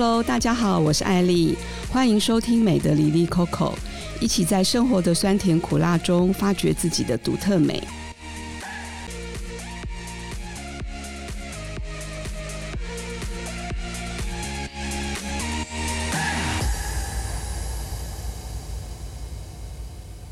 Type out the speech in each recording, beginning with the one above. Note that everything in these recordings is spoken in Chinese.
Hello，大家好，我是艾莉，欢迎收听美的丽丽 Coco，，一起在生活的酸甜苦辣中发掘自己的独特美。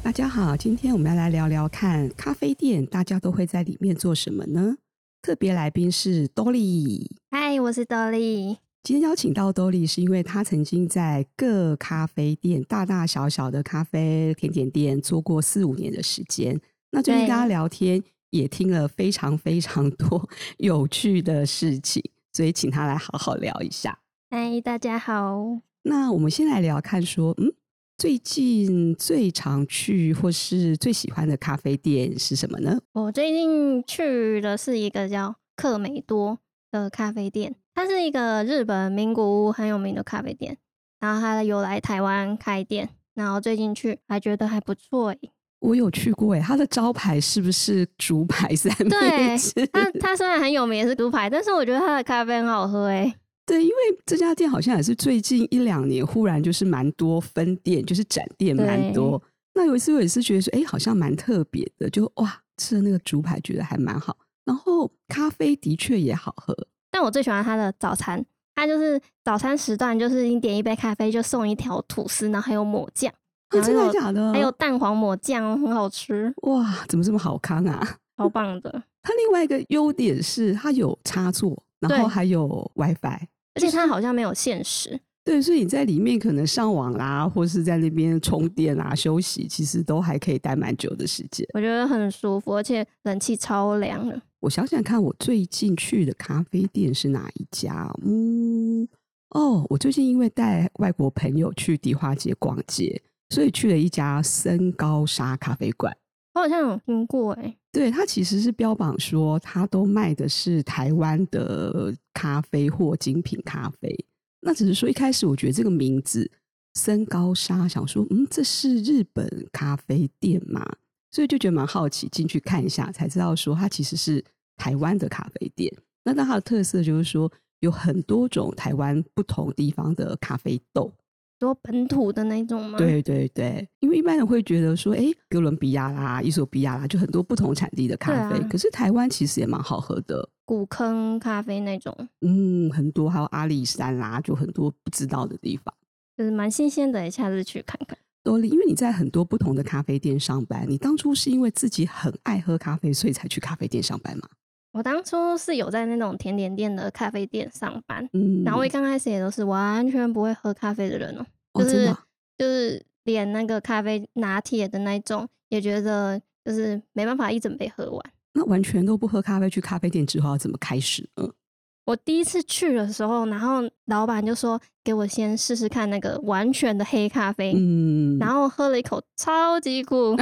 大家好，今天我们要来聊聊看咖啡店，大家都会在里面做什么呢？特别来宾是 Dolly，嗨，我是 Dolly。今天邀请到 Dolly 是因为他曾经在各咖啡店，大大小小的咖啡甜点店做过四五年的时间。那最近跟她聊天，也听了非常非常多有趣的事情，所以请他来好好聊一下。嗨，大家好。那我们先来聊看说，嗯，最近最常去或是最喜欢的咖啡店是什么呢？我最近去的是一个叫克美多的咖啡店。它是一个日本名古屋很有名的咖啡店，然后它有来台湾开店，然后最近去还觉得还不错诶。我有去过诶，它的招牌是不是竹排三明治？对，它它虽然很有名也是竹排，但是我觉得它的咖啡很好喝诶。对，因为这家店好像也是最近一两年忽然就是蛮多分店，就是展店蛮多。那有一次我也是觉得说，哎，好像蛮特别的，就哇，吃的那个竹排觉得还蛮好，然后咖啡的确也好喝。但我最喜欢它的早餐，它就是早餐时段，就是你点一杯咖啡就送一条吐司，然后还有抹酱，啊，真的假的？还有蛋黄抹酱，很好吃。哇，怎么这么好康啊？超棒的！它另外一个优点是它有插座，然后还有 WiFi，而且它好像没有限时。对，所以你在里面可能上网啦，或是在那边充电啊、休息，其实都还可以待蛮久的时间。我觉得很舒服，而且冷气超凉的。我想想看，我最近去的咖啡店是哪一家？嗯，哦，我最近因为带外国朋友去迪化街逛街，所以去了一家森高沙咖啡馆。我好像有听过，哎，对，它其实是标榜说它都卖的是台湾的咖啡或精品咖啡。那只是说一开始我觉得这个名字森高沙，想说，嗯，这是日本咖啡店嘛，所以就觉得蛮好奇，进去看一下，才知道说它其实是。台湾的咖啡店，那它的特色就是说有很多种台湾不同地方的咖啡豆，多本土的那种吗？对对对，因为一般人会觉得说，哎，哥伦比亚啦、伊索比亚啦，就很多不同产地的咖啡，啊、可是台湾其实也蛮好喝的，古坑咖啡那种，嗯，很多，还有阿里山啦，就很多不知道的地方，就是蛮新鲜的，下次去看看。多莉，因为你在很多不同的咖啡店上班，你当初是因为自己很爱喝咖啡，所以才去咖啡店上班吗？我当初是有在那种甜点店的咖啡店上班，嗯，然后我一刚开始也都是完全不会喝咖啡的人喔，哦，就是，哦，就是连那个咖啡拿铁的那种也觉得就是没办法一整杯喝完。那完全都不喝咖啡，去咖啡店之后要怎么开始呢？我第一次去的时候，然后老板就说给我先试试看那个完全的黑咖啡，嗯，然后喝了一口，超级苦。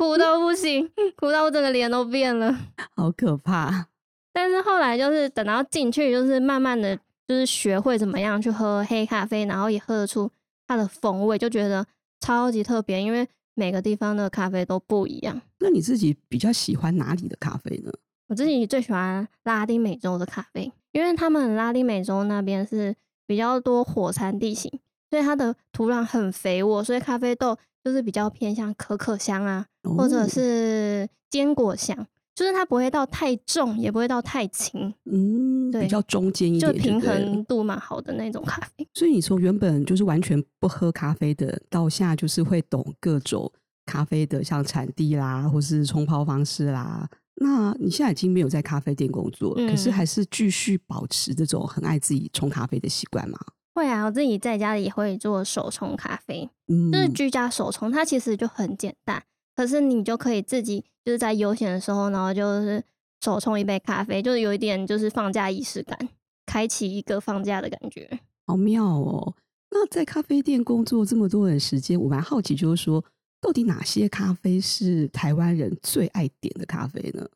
苦到不行，苦到我整个脸都变了，好可怕。但是后来就是等到进去，就是慢慢的就是学会怎么样去喝黑咖啡，然后也喝得出它的风味，就觉得超级特别。因为每个地方的咖啡都不一样。那你自己比较喜欢哪里的咖啡呢？我自己最喜欢拉丁美洲的咖啡，因为他们拉丁美洲那边是比较多火山地形，所以它的土壤很肥沃，所以咖啡豆。就是比较偏向可可香啊，或者是坚果香，哦，就是它不会到太重，也不会到太轻，嗯，对，比较中间一点，就平衡度蛮好的那种咖啡。所以你从原本就是完全不喝咖啡的，到现在就是会懂各种咖啡的，像产地啦，或是冲泡方式啦。那你现在已经没有在咖啡店工作，嗯，可是还是继续保持这种很爱自己冲咖啡的习惯吗？会啊，我自己在家里也会做手冲咖啡，嗯，就是居家手冲，它其实就很简单。可是你就可以自己就是在悠闲的时候，然后就是手冲一杯咖啡，就是有一点就是放假仪式感，开启一个放假的感觉，好妙哦。那在咖啡店工作这么多的时间，我蛮好奇，就是说到底哪些咖啡是台湾人最爱点的咖啡呢？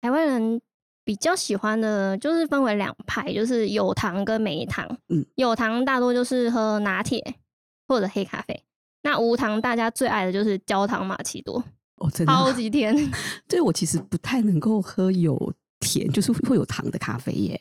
台湾人。比较喜欢的就是分为两派，就是有糖跟没糖。嗯，有糖大多就是喝拿铁或者黑咖啡。那无糖大家最爱的就是焦糖玛奇朵，哦，真的超级甜。对，我其实不太能够喝有甜，就是会有糖的咖啡耶。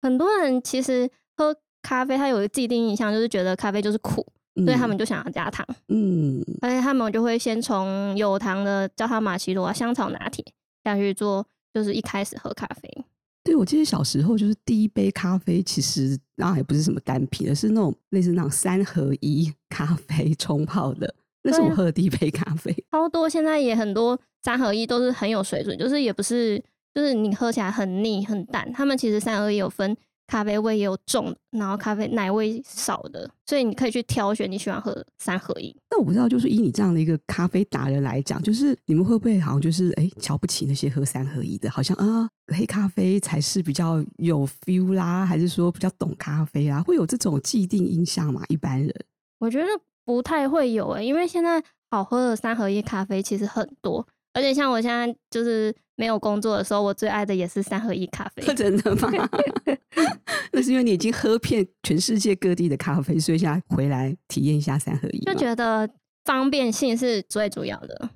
很多人其实喝咖啡他有一个既定印象，就是觉得咖啡就是苦，嗯、所以他们就想要加糖。嗯，而且他们就会先从有糖的焦糖玛奇朵啊、香草拿铁下去做，就是一开始喝咖啡。对，我记得小时候就是第一杯咖啡，其实那也不是什么单品，而是那种类似那种三合一 咖啡冲泡的，那是我喝的第一杯咖啡。超多，现在也很多三合一都是很有水准，就是也不是，就是你喝起来很腻很淡。他们其实三合一有分。咖啡味也有重，然后咖啡奶味少的，所以你可以去挑选你喜欢喝的三合一。那我不知道，就是以你这样的一个咖啡达人来讲，就是你们会不会好像就是哎瞧不起那些喝三合一的？好像啊，黑咖啡才是比较有 feel 啦，还是说比较懂咖啡啊？会有这种既定印象吗？一般人我觉得不太会有诶，因为现在好喝的三合一咖啡其实很多。而且像我现在就是没有工作的时候，我最爱的也是三合一咖啡。真的吗？那是因为你已经喝遍全世界各地的咖啡，所以现在回来体验一下三合一。就觉得方便性是最主要的。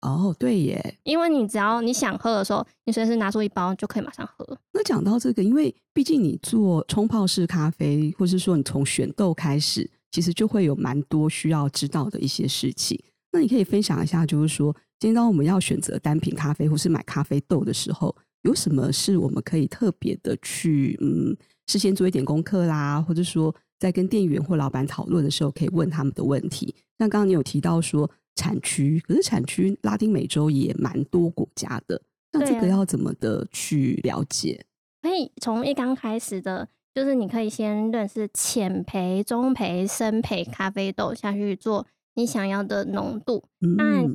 哦，对耶，因为你只要你想喝的时候，你随时拿出一包就可以马上喝。那讲到这个，因为毕竟你做冲泡式咖啡，或是说你从选豆开始，其实就会有蛮多需要知道的一些事情。那你可以分享一下，就是说。今天当我们要选择单品咖啡或是买咖啡豆的时候，有什么是我们可以特别的去嗯事先做一点功课啦，或者说在跟店员或老板讨论的时候可以问他们的问题。像刚刚你有提到说产区，可是产区拉丁美洲也蛮多国家的，那这个要怎么的去了解？可以从一刚开始的，就是你可以先认识浅焙、中焙、深焙咖啡豆下去做你想要的浓度。那。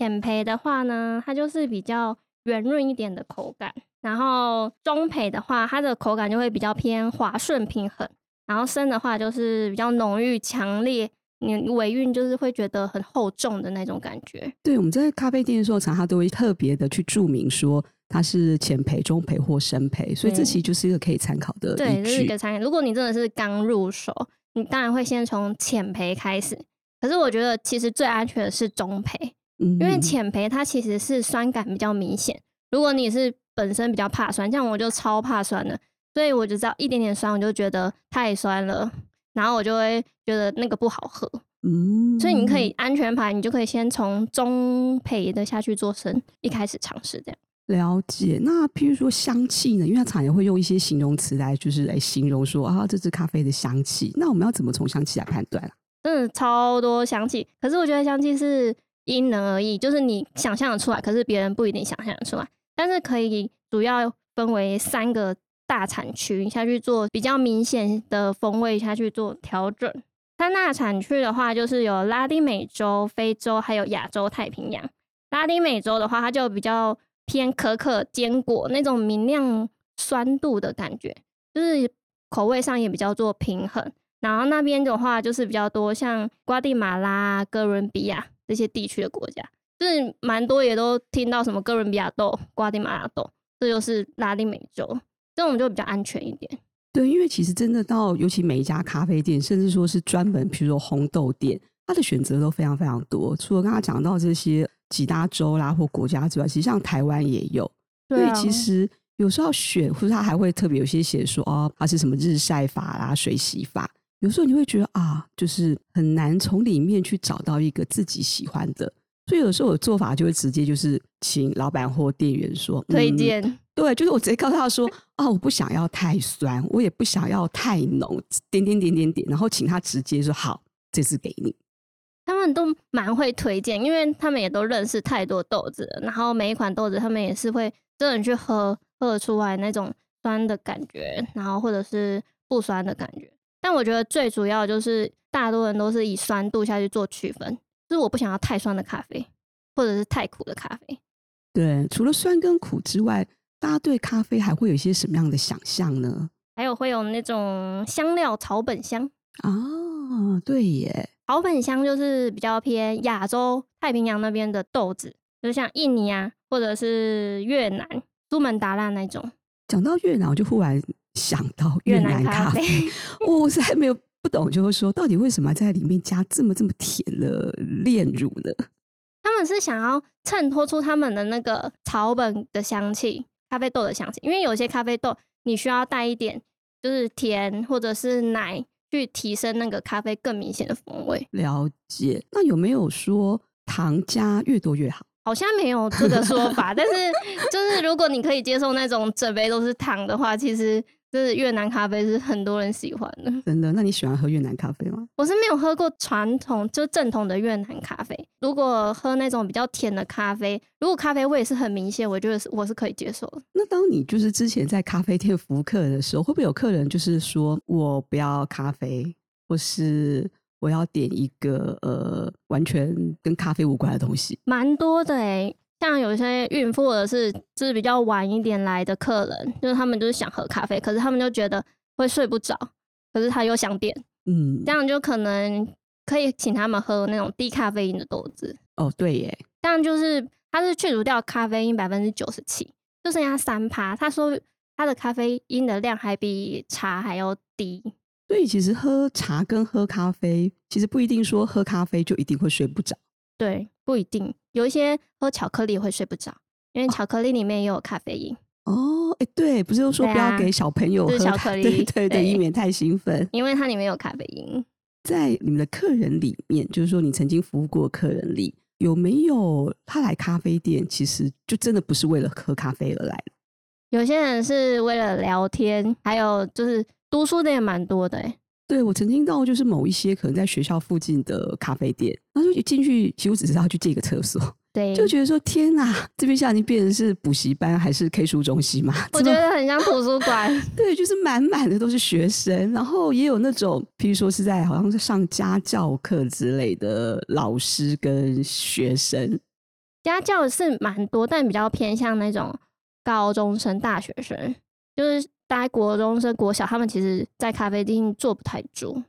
浅焙的话呢，它就是比较圆润一点的口感，然后中焙的话，它的口感就会比较偏滑顺平衡，然后深的话就是比较浓郁强烈，你尾韵就是会觉得很厚重的那种感觉。对，我们在咖啡店的时候，常常都会特别的去注明说它是浅焙、中焙或深焙，所以这其实就是一个可以参考的。对，这是一个参考。如果你真的是刚入手，你当然会先从浅焙开始，可是我觉得其实最安全的是中焙。因为浅培它其实是酸感比较明显，如果你是本身比较怕酸，像我就超怕酸的，所以我就知道一点点酸我就觉得太酸了，然后我就会觉得那个不好喝。嗯，所以你可以安全牌，你就可以先从中焙的下去做深，一开始尝试这样。了解。那譬如说香气呢？因为它常也会用一些形容词来，就是来形容说啊，这支咖啡的香气。那我们要怎么从香气来判断啊？真的超多香气，可是我觉得香气是。因人而异，就是你想象的出来，可是别人不一定想象的出来。但是可以主要分为三个大产区下去做比较明显的风味下去做调整。三大产区的话，就是有拉丁美洲、非洲还有亚洲太平洋。拉丁美洲的话，它就比较偏可可坚果那种明亮酸度的感觉，就是口味上也比较做平衡。然后那边的话，就是比较多像瓜地马拉、哥伦比亚。这些地区的国家，就是蛮多，也都听到什么哥伦比亚豆、瓜地马拉豆，这就是拉丁美洲，这种就比较安全一点。对，因为其实真的到，尤其每一家咖啡店，甚至说是专门，比如说红豆店，它的选择都非常非常多。除了刚刚讲到这些几大洲啦或国家之外，其实像台湾也有。对啊。所以其实有时候要选，或者他还会特别有些写说哦，它是什么日晒法啦、水洗法。有时候你会觉得啊，就是很难从里面去找到一个自己喜欢的，所以有时候我的做法就会直接就是请老板或店员说推荐、嗯，对，就是我直接告诉他说啊，我不想要太酸，我也不想要太浓，点点点点点，然后请他直接说好，这次给你。他们都蛮会推荐，因为他们也都认识太多豆子了，然后每一款豆子他们也是会真的去喝，喝出来那种酸的感觉，然后或者是不酸的感觉。但我觉得最主要就是，大多人都是以酸度下去做区分，就是我不想要太酸的咖啡，或者是太苦的咖啡。对，除了酸跟苦之外，大家对咖啡还会有一些什么样的想象呢？还有会有那种香料草本香啊，对耶，草本香就是比较偏亚洲太平洋那边的豆子，就像印尼啊，或者是越南苏门答腊那种。讲到越南，我就忽然。想到越南咖啡，我是还没有不懂，就是说到底为什么在里面加这么这么甜的炼乳呢？他们是想要衬托出他们的那个草本的香气，咖啡豆的香气。因为有些咖啡豆你需要带一点就是甜或者是奶去提升那个咖啡更明显的风味。了解。那有没有说糖加越多越好？好像没有这个说法，但是就是如果你可以接受那种整杯都是糖的话，其实。就是越南咖啡是很多人喜欢的，真的？那你喜欢喝越南咖啡吗？我是没有喝过传统就正统的越南咖啡。如果喝那种比较甜的咖啡，如果咖啡味是很明显，我觉得是我是可以接受的。那当你就是之前在咖啡店服务客人的时候，会不会有客人就是说我不要咖啡，或是我要点一个呃完全跟咖啡无关的东西？蛮多的欸。像有些孕妇或者是就是比较晚一点来的客人，就是他们就是想喝咖啡，可是他们就觉得会睡不着，可是他又想点，嗯，这样就可能可以请他们喝那种低咖啡因的豆子。哦，对耶，这样就是它是去除掉咖啡因百分之九十七，就剩下三趴。他说他的咖啡因的量还比茶还要低。所以其实喝茶跟喝咖啡，其实不一定说喝咖啡就一定会睡不着。对，不一定，有一些喝巧克力会睡不着，因为巧克力里面也有咖啡因。哦，哎，对，不是都说不要给小朋友喝巧克力，对对对，以免太兴奋，因为它里面有咖啡因。在你们的客人里面，就是说你曾经服务过客人里，有没有他来咖啡店，其实就真的不是为了喝咖啡而来？有些人是为了聊天，还有就是读书的也蛮多的，哎。对，我曾经到就是某一些可能在学校附近的咖啡店，然后就进去，其实我只是要去借个厕所，对，就觉得说天哪，这边现在已经变成是补习班还是 K 书中心嘛？我觉得很像图书馆。对，就是满满的都是学生，然后也有那种，譬如说是在好像是上家教课之类的老师跟学生，家教是蛮多，但比较偏向那种高中生、大学生，就是。大概国中生、国小，他们其实，在咖啡店坐不太住。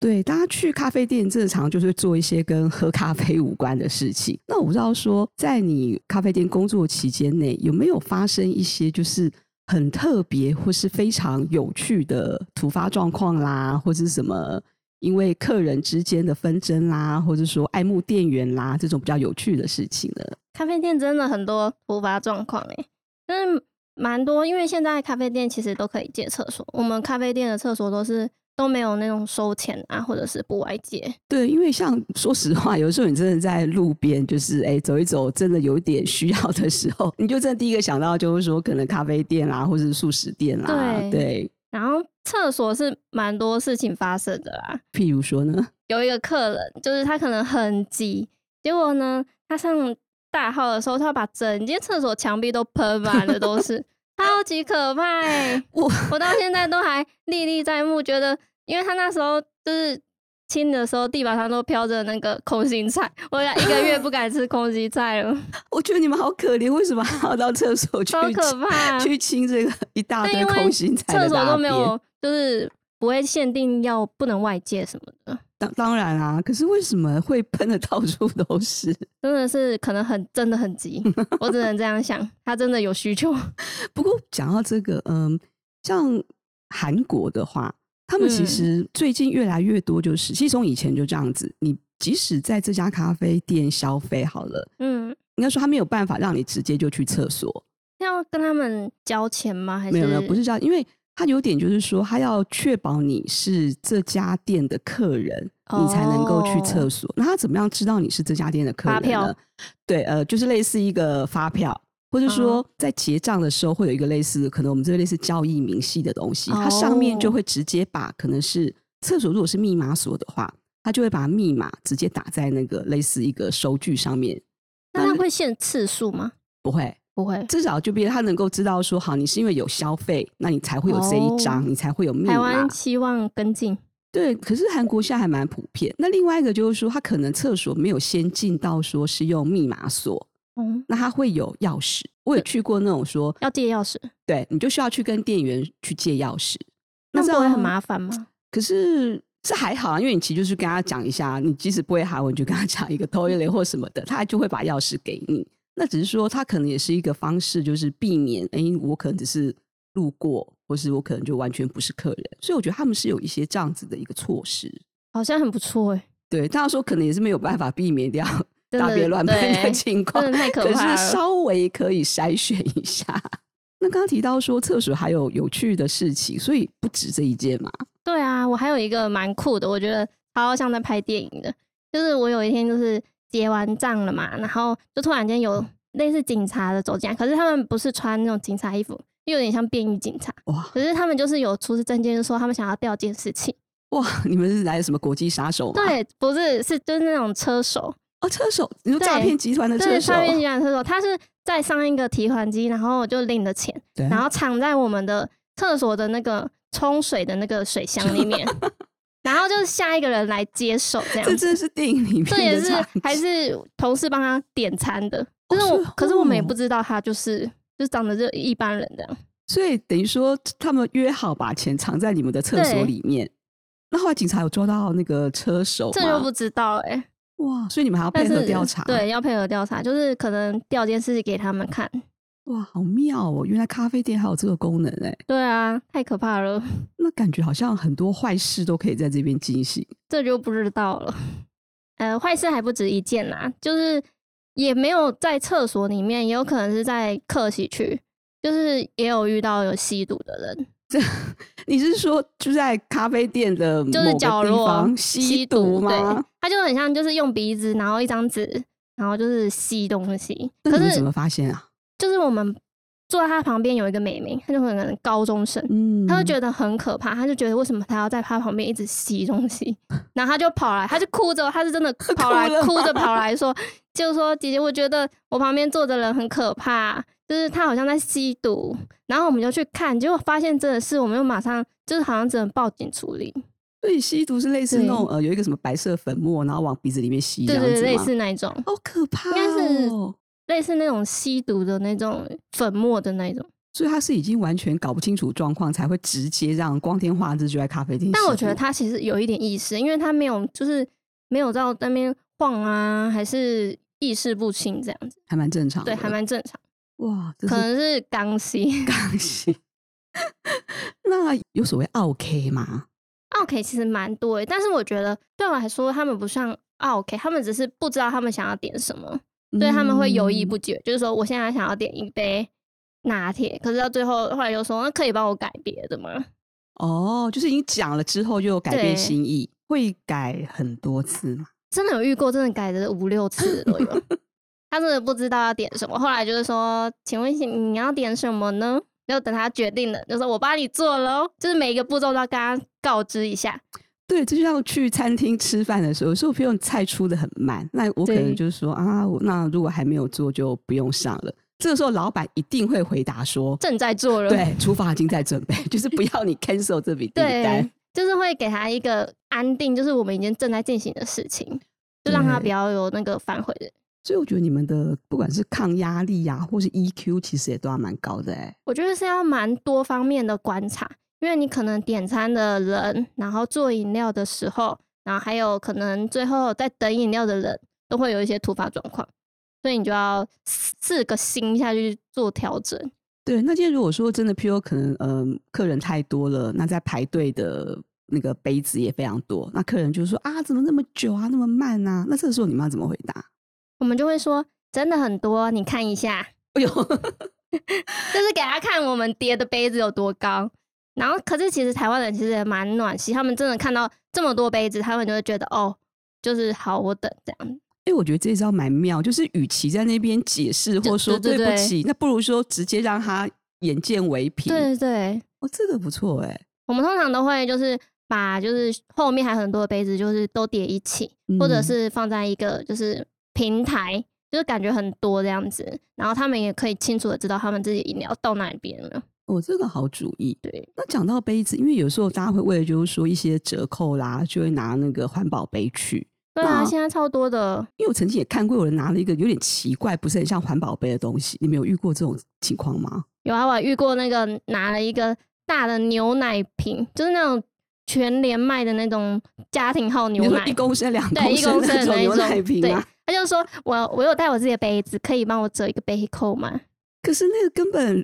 对，大家去咖啡店正常就是做一些跟喝咖啡无关的事情。那我不知道说，在你咖啡店工作期间内，有没有发生一些就是很特别或是非常有趣的突发状况啦，或者是什么因为客人之间的纷争啦，或者说爱慕店员啦这种比较有趣的事情呢？咖啡店真的很多突发状况哎，但是。蛮多，因为现在咖啡店其实都可以借厕所。我们咖啡店的厕所都是都没有那种收钱啊，或者是不外借。对，因为像说实话，有时候你真的在路边，就是哎走一走，真的有点需要的时候，你就真的第一个想到就是说，可能咖啡店啦，或者是素食店啦。对。对。然后厕所是蛮多事情发生的啦。譬如说呢，有一个客人，就是他可能很急，结果呢，他上。大号的时候，他把整间厕所墙壁都喷满了，都是 超级可怕，欸。我我到现在都还历历在目，觉得因为他那时候就是清的时候，地板上都飘着那个空心菜，我俩一个月不敢吃空心菜了。我觉得你们好可怜，为什么还要到厕所去？超可怕，去清这个一大堆空心菜。厕所都没有，就是不会限定要不能外借什么的。当当然啊，可是为什么会喷的到处都是？真的是可能很真的很急，我只能这样想，他真的有需求。不过讲到这个，嗯，像韩国的话，他们其实最近越来越多，就是、嗯、其实从以前就这样子，你即使在这家咖啡店消费好了，嗯，应该说他没有办法让你直接就去厕所，要跟他们交钱吗？还是没有没有，不是交，因为。他有点就是说，他要确保你是这家店的客人，你才能够去厕所。Oh. 那他怎么样知道你是这家店的客人呢？发票。对，呃，就是类似一个发票，或者说在结账的时候会有一个类似，可能我们这个类似交易明细的东西，它上面就会直接把可能是厕所如果是密码锁的话，他就会把密码直接打在那个类似一个收据上面。那它会限次数吗？不会。不会，至少就比如他能够知道说，好，你是因为有消费，那你才会有这一张，哦、你才会有密码。台湾期望跟进，对，可是韩国现在还蛮普遍。那另外一个就是说，他可能厕所没有先进到说是用密码锁，嗯，那他会有钥匙。我有去过那种说要借钥匙，对，你就需要去跟店员去借钥匙，那这样会很麻烦吗？可是这还好啊，因为你其实就是跟他讲一下，你即使不会韩文，就跟他讲一个 toilet 或什么的，他就会把钥匙给你。那只是说，他可能也是一个方式，就是避免，哎，我可能只是路过，或是我可能就完全不是客人，所以我觉得他们是有一些这样子的一个措施，好像很不错哎。对，大家说可能也是没有办法避免掉 大便乱喷的 情况，太可怕了，可是稍微可以筛选一下。那刚刚提到说厕所还有有趣的事情，所以不止这一件嘛。对啊，我还有一个蛮酷的，我觉得超像在拍电影的，就是我有一天就是结完账了嘛，然后就突然间有类似警察的走进来，可是他们不是穿那种警察衣服，又有点像便衣警察。哇！可是他们就是有出示证件，就说他们想要调件事情。哇！你们是来什么国际杀手吗？对，不是，是就是那种车手。哦，车手，你说诈骗集团的车手？诈骗集团的车手，他是在上一个提款机，然后就领了钱，然后藏在我们的厕所的那个冲水的那个水箱里面，然后就是下一个人来接手，这样。这真的是电影里面的，这也是还是同事帮他点餐的，就是我，可是我们也不知道他就是就长得就一般人这样。所以等于说他们约好把钱藏在你们的厕所里面，那后来警察有抓到那个车手，这就不知道哎、欸。哇！所以你们还要配合调查？对，要配合调查，就是可能调监视器给他们看。哇，好妙哦！原来咖啡店还有这个功能哎。对啊，太可怕了。那感觉好像很多坏事都可以在这边进行。这就不知道了。呃，坏事还不止一件啦，就是也没有在厕所里面，也有可能是在客席区，就是也有遇到有吸毒的人。这 你是说就在咖啡店的就是角落吸毒吗？对，他就很像就是用鼻子，然后一张纸，然后就是吸东西。可是怎么发现啊？就是我们坐在他旁边有一个妹妹，她就可能高中生，嗯，他就觉得很可怕，她就觉得为什么她要在他旁边一直吸东西，然后她就跑来，她就哭着，她是真的 跑来哭着跑来说，就是说姐姐，我觉得我旁边坐的人很可怕。就是他好像在吸毒，然后我们就去看，结果发现真的是，我们又马上就是好像只能报警处理。所以吸毒是类似那种呃，有一个什么白色粉末，然后往鼻子里面吸，对对对，类似那一种，好可怕哦。应该是类似那种吸毒的那种粉末的那种。所以他是已经完全搞不清楚状况，才会直接让光天化日就在咖啡店。但我觉得他其实有一点意识，因为他没有就是没有到那边晃啊，还是意识不清这样子，还蛮正常。对，还蛮正常。哇，可能是刚吸刚吸，那有所谓奥 K 吗？奥 K 其实蛮多诶，但是我觉得对我来说，他们不像奥 K，他们只是不知道他们想要点什么，嗯、所以他们会犹豫不决。就是说，我现在想要点一杯拿铁，可是到最后后来又说，那可以帮我改别的吗？哦，就是已经讲了之后又改变心意，会改很多次吗？真的有遇过，真的改了五六次都有。他真的不知道要点什么，后来就是说，请问你要点什么呢？就等他决定了，就说我帮你做喽。就是每一个步骤都要跟他告知一下。对，这就像去餐厅吃饭的时候，有时候比如菜出的很慢，那我可能就是说啊，那如果还没有做就不用上了。这个时候老板一定会回答说正在做了，对，厨房已经在准备，就是不要你 cancel 这笔订单，就是会给他一个安定，就是我们已经正在进行的事情，就让他不要有那个反悔的。所以我觉得你们的不管是抗压力呀、啊，或是 EQ，其实也都还蛮高的哎。我觉得是要蛮多方面的观察，因为你可能点餐的人，然后做饮料的时候，然后还有可能最后在等饮料的人，都会有一些突发状况，所以你就要四个心下去做调整。对，那今天如果说真的，譬如可能嗯、呃，客人太多了，那在排队的那个杯子也非常多，那客人就说啊，怎么那么久啊，那么慢啊？那这个时候你们要怎么回答？我们就会说，真的很多，你看一下，哎呦，就是给他看我们叠的杯子有多高。然后，可是其实台湾人其实也蛮暖心，他们真的看到这么多杯子，他们就会觉得哦，就是好，我等这样。哎，我觉得这一招蛮妙，就是与其在那边解释或说对不起，那不如说直接让他眼见为凭。对对对，哦，这个不错哎。我们通常都会就是把就是后面还很多的杯子，就是都叠一起，嗯、或者是放在一个就是。平台就是感觉很多这样子，然后他们也可以清楚的知道他们自己饮料到哪边了。哦，这个好主意。对，那讲到杯子，因为有时候大家会为了就是说一些折扣啦，就会拿那个环保杯去。对啊，现在超多的。因为我曾经也看过有人拿了一个有点奇怪，不是很像环保杯的东西。你们有遇过这种情况吗？有啊，我遇过那个拿了一个大的牛奶瓶，就是那种。全联卖的那种家庭号牛奶，一公升两公升的那种牛奶瓶。啊，他就说我我有带我自己的杯子，可以帮我折一个杯扣吗？可是那个根本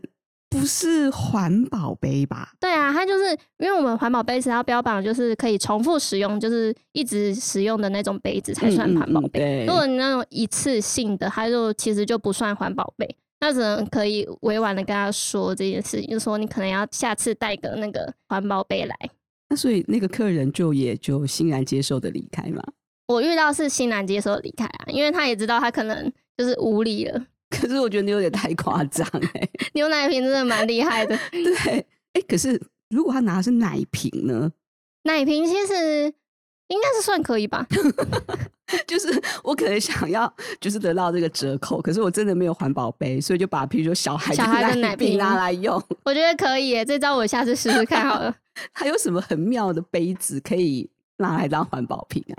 不是环保杯吧？对啊，他就是因为我们环保杯是要标榜就是可以重复使用，就是一直使用的那种杯子才算环保杯。嗯嗯嗯，如果你那种一次性的，它就其实就不算环保杯。那只能可以委婉的跟他说这件事情，就是说你可能要下次带个那个环保杯来。那所以那个客人就也就欣然接受的离开嘛。我遇到是欣然接受的离开啊，因为他也知道他可能就是无理了。可是我觉得你有点太夸张哎，牛奶瓶真的蛮厉害的。对，哎、欸，可是如果他拿的是奶瓶呢？奶瓶其实应该是算可以吧。就是我可能想要，就是得到这个折扣，可是我真的没有环保杯，所以就把比如说小孩的奶瓶拿来用。我觉得可以耶，这招我下次试试看好了。还有什么很妙的杯子可以拿来当环保瓶啊？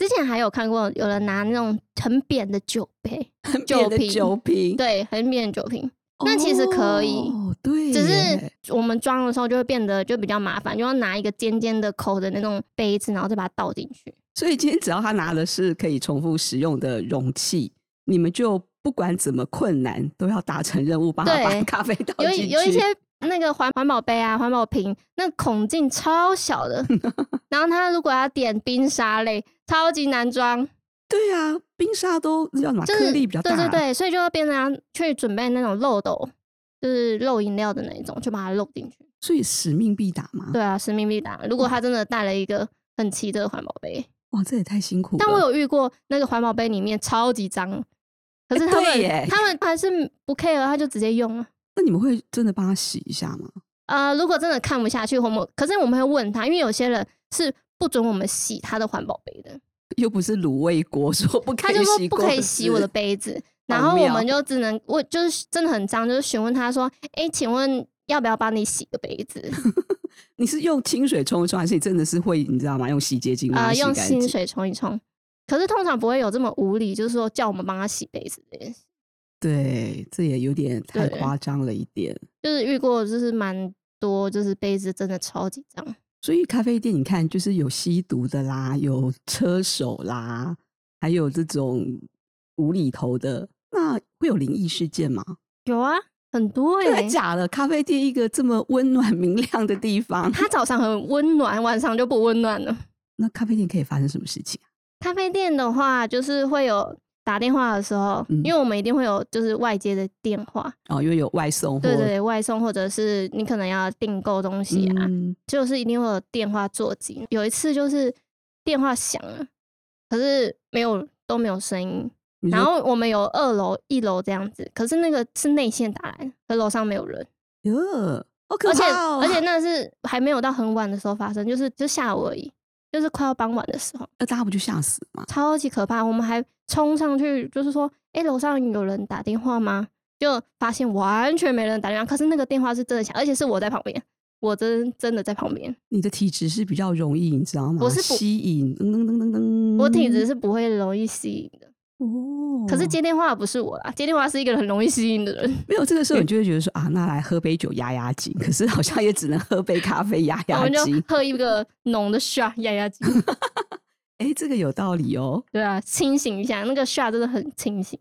之前还有看过有人拿那种很扁的酒杯，很扁的酒瓶，对，很扁的酒瓶。那其实可以，哦，对，只是我们装的时候就会变得就比较麻烦，就要拿一个尖尖的口的那种杯子，然后再把它倒进去。所以今天只要他拿的是可以重复使用的容器，你们就不管怎么困难都要达成任务，帮他把咖啡倒进去。有有一些那个环环保杯啊、环保瓶，那孔径超小的，然后他如果要点冰沙类，超级难装。对啊，冰沙都要拿颗粒比较大，对对对，所以就要变成去准备那种漏斗，就是漏饮料的那一种，就把它漏进去。所以使命必达嘛。对啊，使命必达。如果他真的带了一个很奇特的环保杯，哇，这也太辛苦了。但我有遇过那个环保杯里面超级脏，可是他们、欸、他们还是不 care，他就直接用了。那你们会真的帮他洗一下吗？呃，如果真的看不下去，我们可是我们会问他，因为有些人是不准我们洗他的环保杯的。又不是卤味锅，说 不可以洗，他就说不可以洗我的杯子，然后我们就只能我就是真的很脏，就是询问他说：“哎、欸，请问要不要帮你洗个杯子？” 你是用清水冲一冲，还是你真的是会你知道吗？用洗洁精啊、呃，用清水冲一冲。可是通常不会有这么无理，就是说叫我们帮他洗杯子这件事。对，这也有点太夸张了一点。就是遇过，就是蛮多，就是杯子真的超级脏。所以咖啡店，你看，就是有吸毒的啦，有车手啦，还有这种无厘头的，那会有灵异事件吗？有啊，很多耶。真的假的？咖啡店一个这么温暖明亮的地方，它早上很温暖，晚上就不温暖了。那咖啡店可以发生什么事情啊？咖啡店的话，就是会有。打电话的时候，嗯，因为我们一定会有就是外接的电话哦，因为有外送，对，对对，外送或者是你可能要订购东西啊，嗯，就是一定会有电话座机。有一次就是电话响了，可是没有都没有声音，然后我们有二楼、一楼这样子，可是那个是内线打来，可楼上没有人，哟，好可怕哦，而且而且那是还没有到很晚的时候发生，就是就下午而已。就是快要傍晚的时候，那大家不就吓死吗？超级可怕！我们还冲上去，就是说，哎、欸，楼上有人打电话吗？就发现完全没人打电话，可是那个电话是真的响，而且是我在旁边，我真真的在旁边。你的体质是比较容易，你知道吗？我是吸引，噔噔噔噔噔，我体质是不会容易吸引的。哦，可是接电话不是我啦，接电话是一个很容易吸引的人。没有这个时候，你就会觉得说啊，那来喝杯酒压压惊。可是好像也只能喝杯咖啡压压惊。我们就喝一个浓的 shot 压压惊。哎、欸，这个有道理哦。对啊，清醒一下，那个 shot 真的很清醒。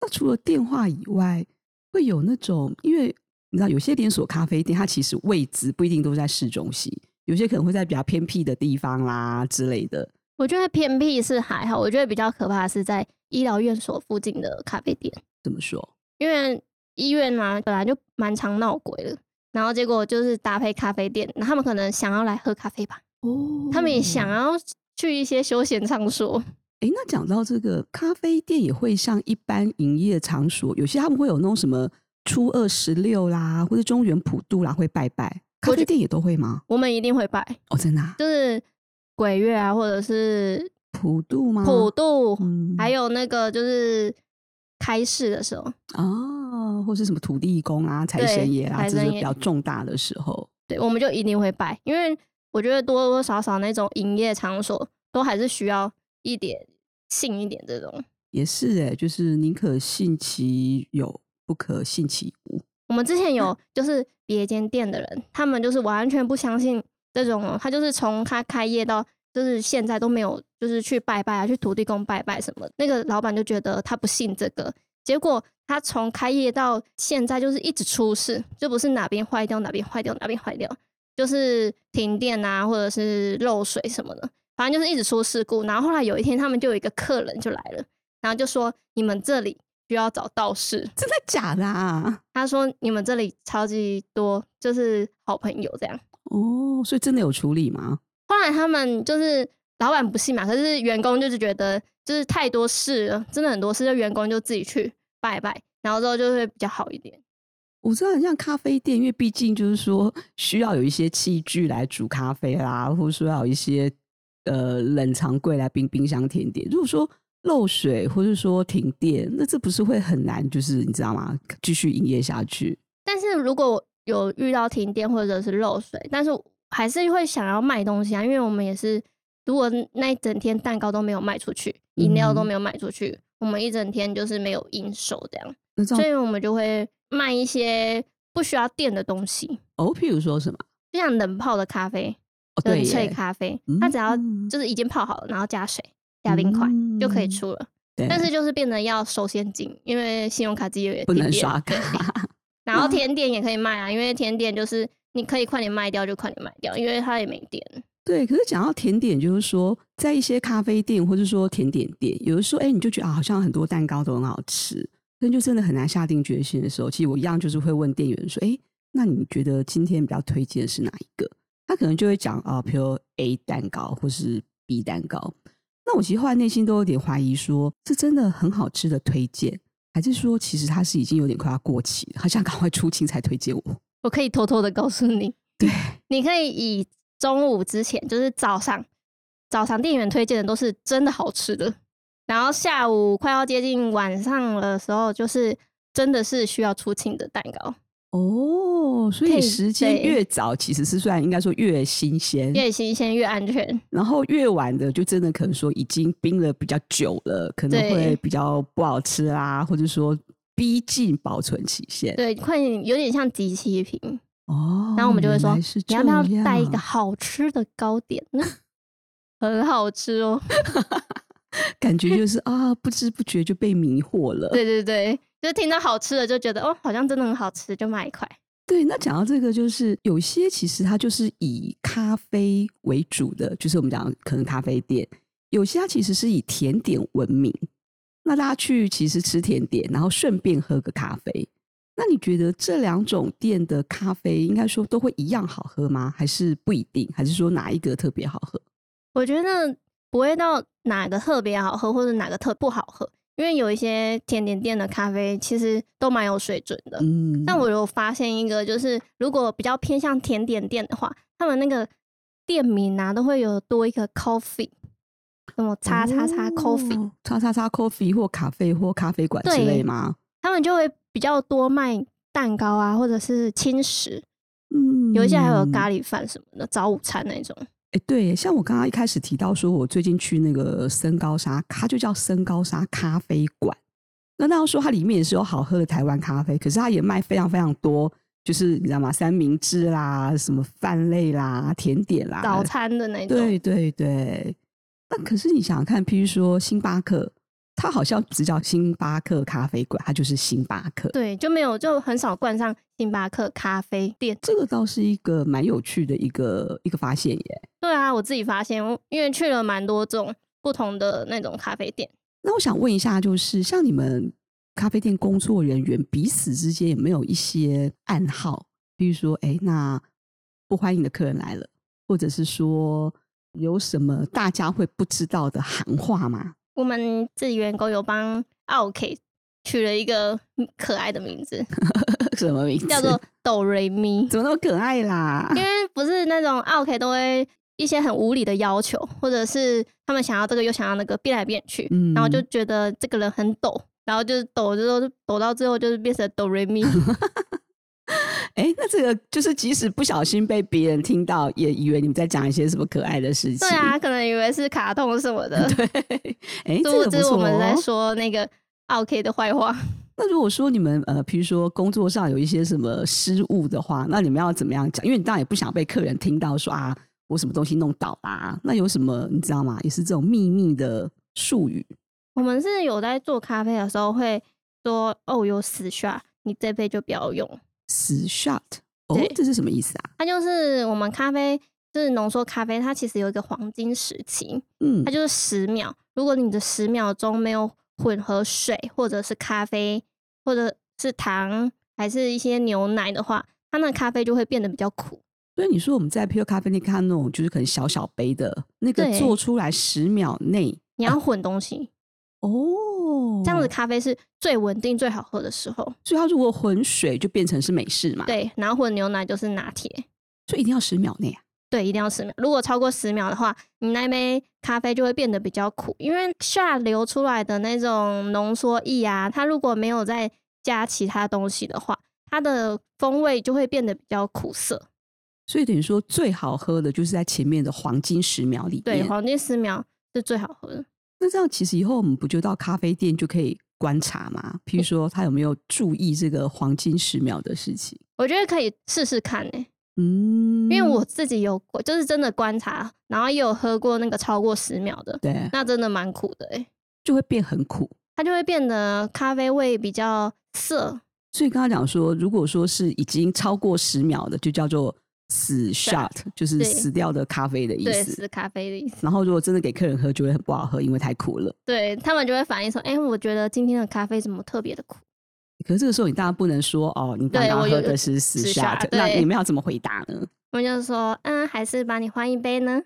那除了电话以外，会有那种，因为你知道，有些连锁咖啡店它其实位置不一定都在市中心，有些可能会在比较偏僻的地方啦之类的。我觉得偏僻是还好，我觉得比较可怕的是在医疗院所附近的咖啡店。怎么说？因为医院嘛，本来就蛮常闹鬼的，然后结果就是搭配咖啡店，那他们可能想要来喝咖啡吧？哦，他们也想要去一些休闲场所。哎，那讲到这个咖啡店，也会像一般营业场所，有些他们会有那种什么初二十六啦，或者中原普渡啦，会拜拜。咖啡店也都会吗？我们一定会拜哦，真的啊，就是。鬼月啊，或者是普渡吗？普渡，嗯，还有那个就是开市的时候哦，或是什么土地公啊、财神爷啊，这是比较重大的时候，对，我们就一定会拜，因为我觉得多多少少那种营业场所都还是需要一点信一点这种。也是哎，就是宁可信其有，不可信其无。我们之前有就是别间店的人，他们就是完全不相信。这种他就是从他开业到就是现在都没有就是去拜拜啊，去土地公拜拜什么。那个老板就觉得他不信这个，结果他从开业到现在就是一直出事，就不是哪边坏掉哪边坏掉哪边坏掉，就是停电啊或者是漏水什么的，反正就是一直出事故。然后后来有一天他们就有一个客人就来了，然后就说，你们这里需要找道士。真的假的啊？他说你们这里超级多，就是好朋友这样。哦，所以真的有处理吗？后来他们就是老板不信嘛，可是员工就是觉得就是太多事了，真的很多事，就员工就自己去拜拜，然后之后就会比较好一点。我知道很像咖啡店，因为毕竟就是说需要有一些器具来煮咖啡啦，或者说要有一些呃冷藏柜来冰冰箱甜点。如果说漏水或者说停电，那这不是会很难，就是你知道吗？继续营业下去。但是如果有遇到停电或者是漏水，但是还是会想要卖东西啊，因为我们也是，如果那一整天蛋糕都没有卖出去，饮料都没有卖出去，嗯、我们一整天就是没有营收这样，所以我们就会。卖一些不需要电的东西哦，譬如说什么，就像冷泡的咖啡，冷萃咖啡，它只要就是已经泡好了，然后加水、加冰块就可以出了。但是就是变得要收现金，因为信用卡机也不能刷卡。然后甜点也可以卖啊，因为甜点就是你可以快点卖掉就快点卖掉，因为它也没电。对，可是讲到甜点，就是说在一些咖啡店或者说甜点店，有的时候哎，你就觉得啊，好像很多蛋糕都很好吃。但就真的很难下定决心的时候，其实我一样就是会问店员说：“哎，那你觉得今天比较推荐的是哪一个？”他可能就会讲啊，比如 A 蛋糕或是 B 蛋糕。那我其实后来内心都有点怀疑说，说是真的很好吃的推荐，还是说其实它是已经有点快要过期了，好像赶快出清才推荐我？我可以偷偷的告诉你，对，你可以以中午之前，就是早上，早上店员推荐的都是真的好吃的。然后下午快要接近晚上的时候，就是真的是需要出清的蛋糕哦。所以时间越早，其实是算应该说越新鲜，越新鲜越安全。然后越晚的，就真的可能说已经冰了比较久了，可能会比较不好吃啦，或者说逼近保存期限。对，快有点像即期品哦。然后我们就会说，你要不要带一个好吃的糕点呢？很好吃哦。感觉就是啊，不知不觉就被迷惑了。对对对，就听到好吃的就觉得哦，好像真的很好吃，就买一块。对，那讲到这个，就是有些其实它就是以咖啡为主的，就是我们讲可能咖啡店；有些它其实是以甜点闻名。那大家去其实吃甜点，然后顺便喝个咖啡。那你觉得这两种店的咖啡，应该说都会一样好喝吗？还是不一定？还是说哪一个特别好喝？我觉得。不会到哪个特别好喝，或者哪个特不好喝，因为有一些甜点店的咖啡其实都蛮有水准的。嗯，但我有发现一个，就是如果比较偏向甜点店的话，他们那个店名啊都会有多一个 coffee，什么叉叉叉 coffee，叉叉叉 coffee 或咖啡或咖啡馆之类吗？他们就会比较多卖蛋糕啊，或者是轻食。嗯，有一些还有咖喱饭什么的，早午餐那种。哎，对，像我刚刚一开始提到说，我最近去那个森高沙，它就叫森高沙咖啡馆。那那要说它里面也是有好喝的台湾咖啡，可是它也卖非常非常多，就是你知道吗？三明治啦，什么饭类啦，甜点啦，早餐的那种。对对对。那可是你想想看，譬如说星巴克。它好像只叫星巴克咖啡馆，它就是星巴克。对，就没有，就很少冠上星巴克咖啡店。这个倒是一个蛮有趣的一个一个发现耶。对啊，我自己发现，因为去了蛮多种不同的那种咖啡店。那我想问一下，就是像你们咖啡店工作人员彼此之间有没有一些暗号？比如说，哎，那不欢迎的客人来了，或者是说有什么大家会不知道的行话吗？我们自己员工有帮奥 K 取了一个可爱的名字，什么名字？叫做哆瑞咪。怎么那么可爱啦？因为不是那种奥 K 都会一些很无理的要求，或者是他们想要这个又想要那个，变来变去，嗯、然后就觉得这个人很抖，然后就是抖，就抖到最后就是变成哆瑞咪。哎，那这个就是即使不小心被别人听到，也以为你们在讲一些什么可爱的事情。对啊，可能以为是卡通什么的。对，哎，这个不错。我们在说那个 OK 的坏话。那如果说你们呃，比如说工作上有一些什么失误的话，那你们要怎么样讲？因为你当然也不想被客人听到说啊，我什么东西弄倒啦。那有什么你知道吗？也是这种秘密的术语。我们是有在做咖啡的时候会说哦，有死刷，你这杯就不要用。死 shot 哦，这是什么意思啊？它就是我们咖啡，就是浓缩咖啡，它其实有一个黄金时期，嗯，它就是十秒。如果你的十秒钟没有混合水或者是咖啡或者是糖还是一些牛奶的话，它那个咖啡就会变得比较苦。所以你说我们在 Pure 咖啡店看那种，就是可能小小杯的那个做出来十秒内你要混东西。哦，这样子咖啡是最稳定、最好喝的时候。所以它如果混水，就变成是美式嘛？对，然后混牛奶就是拿铁。所以一定要十秒内啊？对，一定要十秒。如果超过十秒的话，你那杯咖啡就会变得比较苦，因为下流出来的那种浓缩液啊，它如果没有再加其他东西的话，它的风味就会变得比较苦涩。所以等于说，最好喝的就是在前面的黄金十秒里面。对，黄金十秒是最好喝的。那这样其实以后我们不就到咖啡店就可以观察吗？譬如说他有没有注意这个黄金十秒的事情？我觉得可以试试看呢、欸。嗯，因为我自己有就是真的观察，然后也有喝过那个超过十秒的，对，那真的蛮苦的哎、欸，就会变很苦，它就会变得咖啡味比较涩。所以刚刚讲说，如果说是已经超过十秒的，就叫做。死 shot 就是死掉的咖啡的意思，对，死咖啡的意思。然后如果真的给客人喝，就会很不好喝，因为太苦了。对，他们就会反映说：“哎、欸，我觉得今天的咖啡怎么特别的苦？”可是这个时候你当然不能说：“哦，你刚刚喝的是死 shot。”那你们要怎么回答呢？我们就说：“嗯，还是帮你换一杯呢？”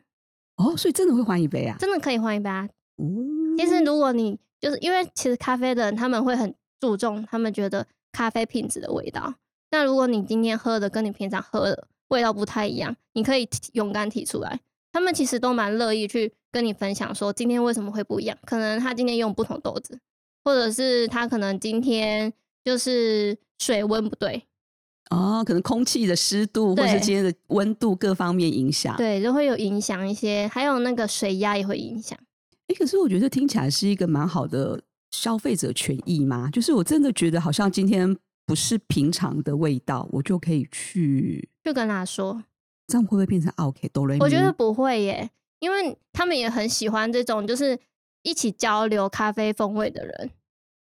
哦，所以真的会换一杯啊？真的可以换一杯啊？嗯，其实如果你就是因为其实咖啡的人他们会很注重他们觉得咖啡品质的味道。那如果你今天喝的跟你平常喝的味道不太一样，你可以勇敢提出来。他们其实都蛮乐意去跟你分享，说今天为什么会不一样。可能他今天用不同豆子，或者是他可能今天就是水温不对。哦，可能空气的湿度，或是今天的温度各方面影响。对，就会有影响一些。还有那个水压也会影响。哎、欸，可是我觉得听起来是一个蛮好的消费者权益嘛。就是我真的觉得好像今天。不是平常的味道，我就可以去就跟他说，这样会不会变成 OK 哆来咪？我觉得不会耶，因为他们也很喜欢这种就是一起交流咖啡风味的人。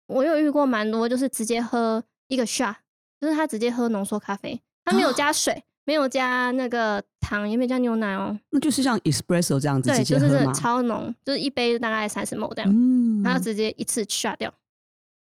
我有遇过蛮多，就是直接喝一个 shot，就是他直接喝浓缩咖啡，他没有加水，啊、没有加那个糖，也没有加牛奶哦，那就是像 espresso 这样子直接喝吗？对，就是超浓，就是一杯大概三十 ml 这样，嗯，他要直接一次 shot 掉，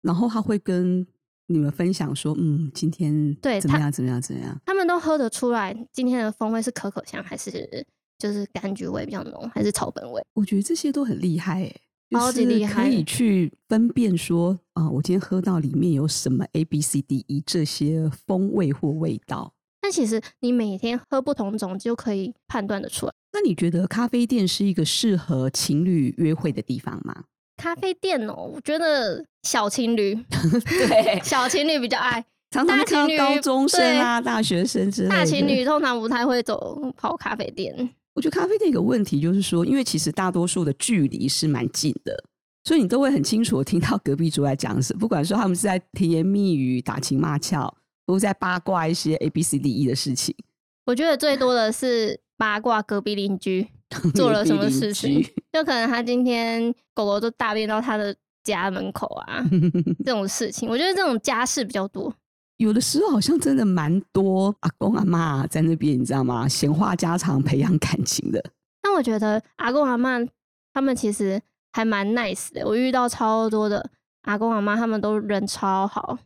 然后他会跟。你们分享说，嗯，今天对怎么样？怎么样？怎么样？他们都喝得出来，今天的风味是可可香，还是就是柑橘味比较浓，还是草本味？我觉得这些都很厉害，哎，超级厉害，可以去分辨说，啊、呃，我今天喝到里面有什么 A、B、C、D、E 这些风味或味道。但其实你每天喝不同种，就可以判断得出来。那你觉得咖啡店是一个适合情侣约会的地方吗？咖啡店哦，我觉得小情侣 对小情侣比较爱，常常看到高中生啊、大学生之类的。大情侣通常不太会走跑咖啡店。我觉得咖啡店有个问题就是说，因为其实大多数的距离是蛮近的，所以你都会很清楚的听到隔壁桌在讲什么，不管说他们是在甜言蜜语、打情骂俏，或者在八卦一些 A B C D E 的事情。我觉得最多的是八卦隔壁邻居。做了什么事情？就可能他今天狗狗都大便到他的家门口啊，这种事情，我觉得这种家事比较多。有的时候好像真的蛮多阿公阿妈在那边，你知道吗？闲话家常，培养感情的。但我觉得阿公阿妈他们其实还蛮 nice 的。我遇到超多的阿公阿妈，他们都人超好，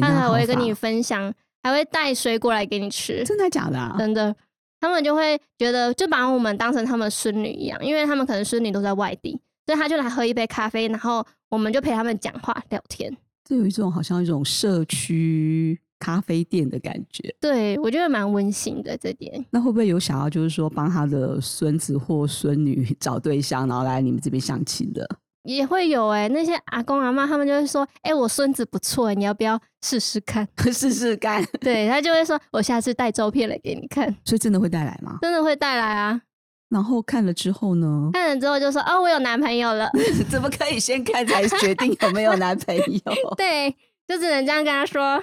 他还会跟你分享，还会带水果来给你吃。真的假的啊？真的。他们就会觉得，就把我们当成他们孙女一样，因为他们可能孙女都在外地，所以他就来喝一杯咖啡，然后我们就陪他们讲话聊天。这有一种好像一种社区咖啡店的感觉。对，我觉得蛮温馨的这点。那会不会有想要就是说帮他的孙子或孙女 找对象，然后来你们这边相亲的？也会有哎、欸，那些阿公阿妈他们就会说：“哎、欸，我孙子不错，你要不要试试看？试试看。”对，他就会说：“我下次带照片来给你看。”所以真的会带来吗？真的会带来啊。然后看了之后呢？看了之后就说：“哦，我有男朋友了。”怎么可以先看才决定有没有男朋友？对，就只能这样跟他说。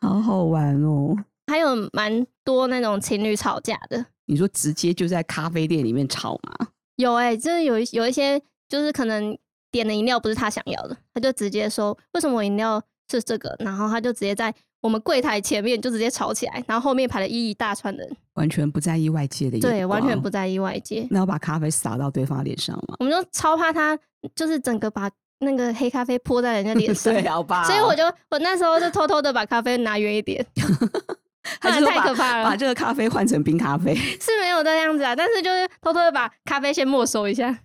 好好玩哦。还有蛮多那种情侣吵架的。你说直接就在咖啡店里面吵吗？有哎、欸，真的有有一些。就是可能点的饮料不是他想要的，他就直接说，为什么我饮料是这个？然后他就直接在我们柜台前面就直接吵起来，然后后面排了一一大串人，完全不在意外界的对，完全不在意外界。那要把咖啡洒到对方脸上吗？我们就超怕他，就是整个把那个黑咖啡泼在人家脸上，对，好吧。所以我就我那时候就偷偷的把咖啡拿远一点，太可怕了。把这个咖啡换成冰咖啡是没有这样子啊，但是就是偷偷的把咖啡先没收一下。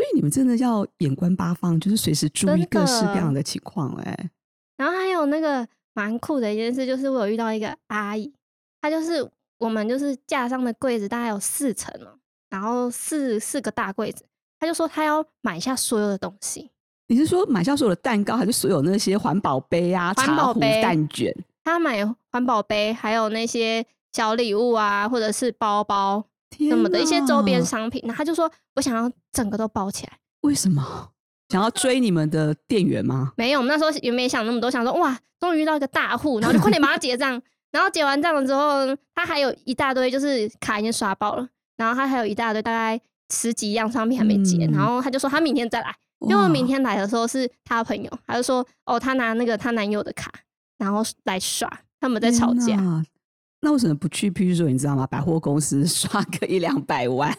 所以你们真的要眼观八方，就是随时注意各式各样的情况哎。然后还有那个蛮酷的一件事，就是我有遇到一个阿姨，她就是我们就是架上的柜子大概有四层哦，然后四四个大柜子，她就说她要买下所有的东西。你是说买下所有的蛋糕，还是所有那些环保杯啊、环保杯、蛋卷？她买环保杯，还有那些小礼物啊，或者是包包什么的一些周边商品。然后他就说我想要整个都包起来。为什么？想要追你们的店员吗？没有，我们那时候也没想那么多，想说哇，终于遇到一个大户，然后就快点把它结账。然后结完账了之后，他还有一大堆，就是卡已经刷爆了，然后他还有一大堆，大概十几样商品还没结。嗯、然后他就说他明天再来，因为明天来的时候是他的朋友，他就说哦，他拿那个他男友的卡，然后来刷，他们在吵架。那为什么不去？譬如说，你知道吗？百货公司 刷个一两百万。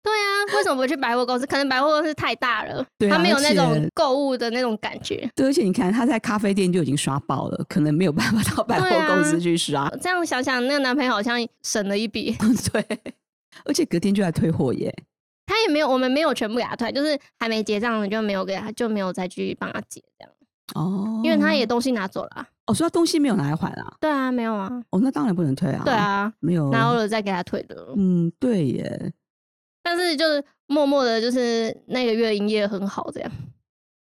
对啊，为什么不去百货公司？可能百货公司太大了，对啊，他没有那种购物的那种感觉。对，而且你看他在咖啡店就已经刷爆了，可能没有办法到百货公司去刷。啊，这样想想，那个男朋友好像省了一笔。对，而且隔天就来退货耶。他也没有，我们没有全部给他退，就是还没结账的就没有给他，就没有再继续帮他结这样。哦，因为他也东西拿走了。哦，所以他东西没有拿来还啊？对啊，没有啊。哦，那当然不能退啊。对啊，没有，拿了再给他退的。嗯，对耶。但是就是默默的，就是那个月营业很好，这样。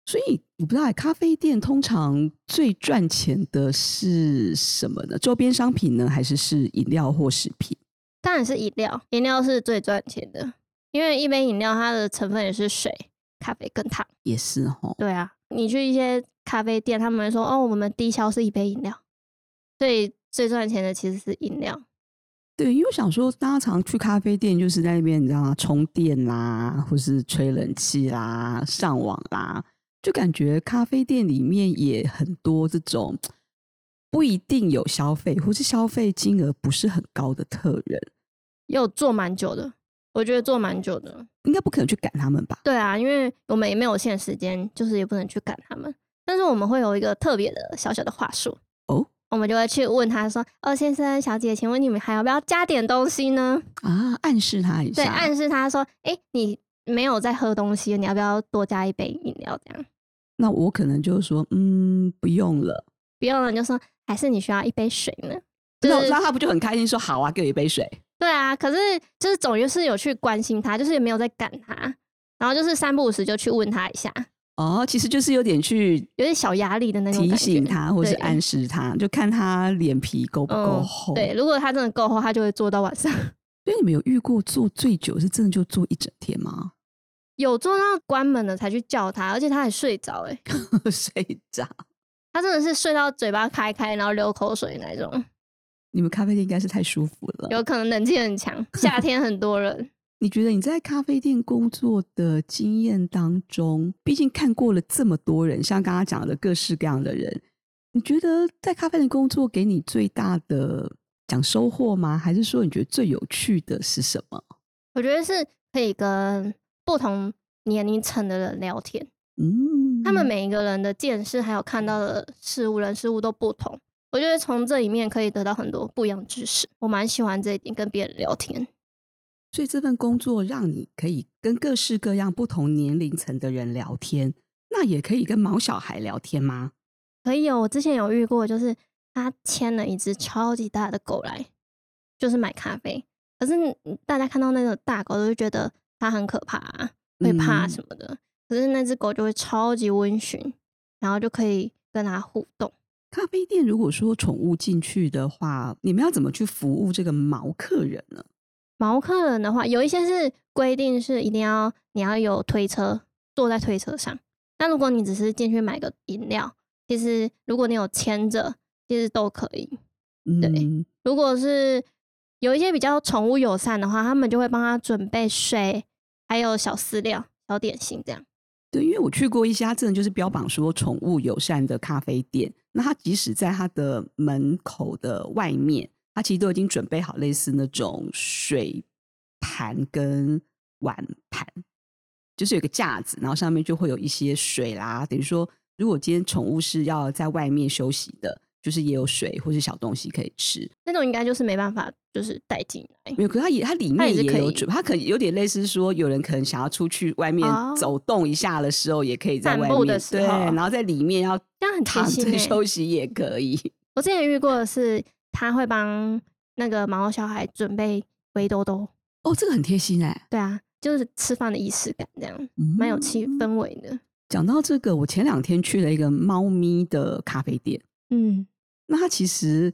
所以我不知道，咖啡店通常最赚钱的是什么呢？周边商品呢，还是是饮料或食品？当然是饮料，饮料是最赚钱的，因为一杯饮料它的成分也是水、咖啡跟糖。也是哦。对啊，你去一些咖啡店，他们会说哦，我们低消是一杯饮料，所以最赚钱的其实是饮料。对，因为我想说，大家常去咖啡店，就是在那边，你知道吗？充电啦，或是吹冷气啦，上网啦，就感觉咖啡店里面也很多这种不一定有消费，或是消费金额不是很高的客人，有坐蛮久的，我觉得坐蛮久的，应该不可能去赶他们吧？对啊，因为我们也没有限时间，就是也不能去赶他们，但是我们会有一个特别的小小的话术哦。我们就会去问他说：“哦，先生、小姐，请问你们还要不要加点东西呢？”啊，暗示他一下。对，暗示他说：“哎、欸，你没有在喝东西，你要不要多加一杯饮料？”这样。那我可能就说：“嗯，不用了，不用了。”就说：“还是你需要一杯水呢？”就是、那他不就很开心说：“好啊，给我一杯水。”对啊，可是就是总于是有去关心他，就是也没有在赶他，然后就是三不五时就去问他一下。哦，其实就是有点去有点小压力的那种提醒他，或是暗示他，就看他脸皮够不够厚、嗯。对，如果他真的够厚，他就会做到晚上。所以你们有遇过做最久是真的就做一整天吗？有做到关门了才去叫他，而且他还睡着哎、欸，睡着。他真的是睡到嘴巴开开，然后流口水那种。你们咖啡店应该是太舒服了，有可能冷气很强，夏天很多人。你觉得你在咖啡店工作的经验当中，毕竟看过了这么多人，像刚刚讲的各式各样的人，你觉得在咖啡店工作给你最大的讲收获吗？还是说你觉得最有趣的是什么？我觉得是可以跟不同年龄层的人聊天，嗯，他们每一个人的见识还有看到的事物、人事物都不同，我觉得从这里面可以得到很多不一样知识。我蛮喜欢这一点，跟别人聊天。所以这份工作让你可以跟各式各样不同年龄层的人聊天，那也可以跟毛小孩聊天吗？可以哦，我之前有遇过，就是他牵了一只超级大的狗来，就是买咖啡。可是大家看到那个大狗，都会觉得它很可怕啊，会怕什么的。嗯。可是那只狗就会超级温驯，然后就可以跟它互动。咖啡店如果说宠物进去的话，你们要怎么去服务这个毛客人呢？毛客人的话，有一些是规定是一定要你要有推车，坐在推车上。那如果你只是进去买个饮料，其实如果你有牵着，其实都可以。对，嗯、如果是有一些比较宠物友善的话，他们就会帮他准备水，还有小饲料、小点心这样。对，因为我去过一家真的就是标榜说宠物友善的咖啡店，那他即使在他的门口的外面。他其实都已经准备好类似那种水盘跟碗盘，就是有个架子，然后上面就会有一些水啦。等于说，如果今天宠物是要在外面休息的，就是也有水或是小东西可以吃。那种应该就是没办法，就是带进来。没有，可是它也它里面也有准，它可能有点类似说，有人可能想要出去外面走动一下的时候，也可以在外面。对，然后在里面要这样很贴心休息也可以。我之前遇过的是，他会帮那个毛小孩准备围兜兜。哦，这个很贴心哎。对啊，就是吃饭的仪式感，这样蛮、嗯、有气氛围的。讲到这个，我前两天去了一个猫咪的咖啡店。嗯，那它其实，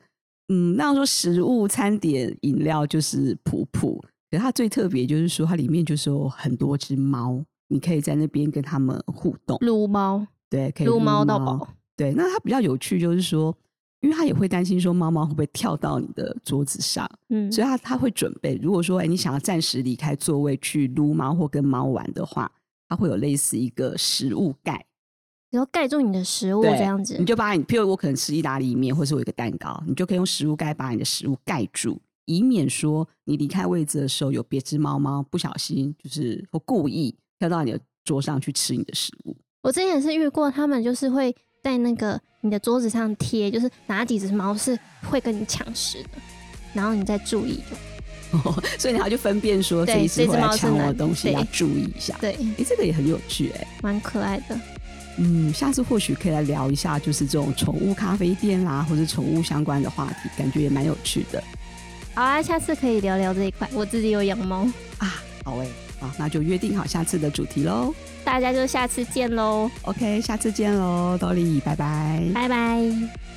嗯，那样说食物、餐点、饮料就是普普，可是它最特别就是说，它里面就是有很多只猫，你可以在那边跟它们互动。撸猫，对，可以撸猫到饱。对，那它比较有趣就是说。因为他也会担心说猫猫会不会跳到你的桌子上，嗯，所以他他会准备。如果说哎，你想要暂时离开座位去撸猫或跟猫玩的话，它会有类似一个食物盖，然后盖住你的食物这样子。你就把你，譬如我可能吃意大利面，或是我一个蛋糕，你就可以用食物盖把你的食物盖住，以免说你离开位置的时候有别只猫猫不小心就是或故意跳到你的桌上去吃你的食物。我之前也是遇过，他们就是会。在那个你的桌子上贴，就是哪几只猫是会跟你抢食的，然后你再注意就，哦，所以你要去分辨说这一只会来抢我的东西，要注意一下。对，哎、欸，这个也很有趣，哎，蛮可爱的。嗯，下次或许可以来聊一下，就是这种宠物咖啡店啦，或者宠物相关的话题，感觉也蛮有趣的。好啊，下次可以聊聊这一块。我自己有养猫啊，好哎，好，那就约定好下次的主题喽。大家就下次见喽。OK，下次见喽，多丽，拜拜，拜拜。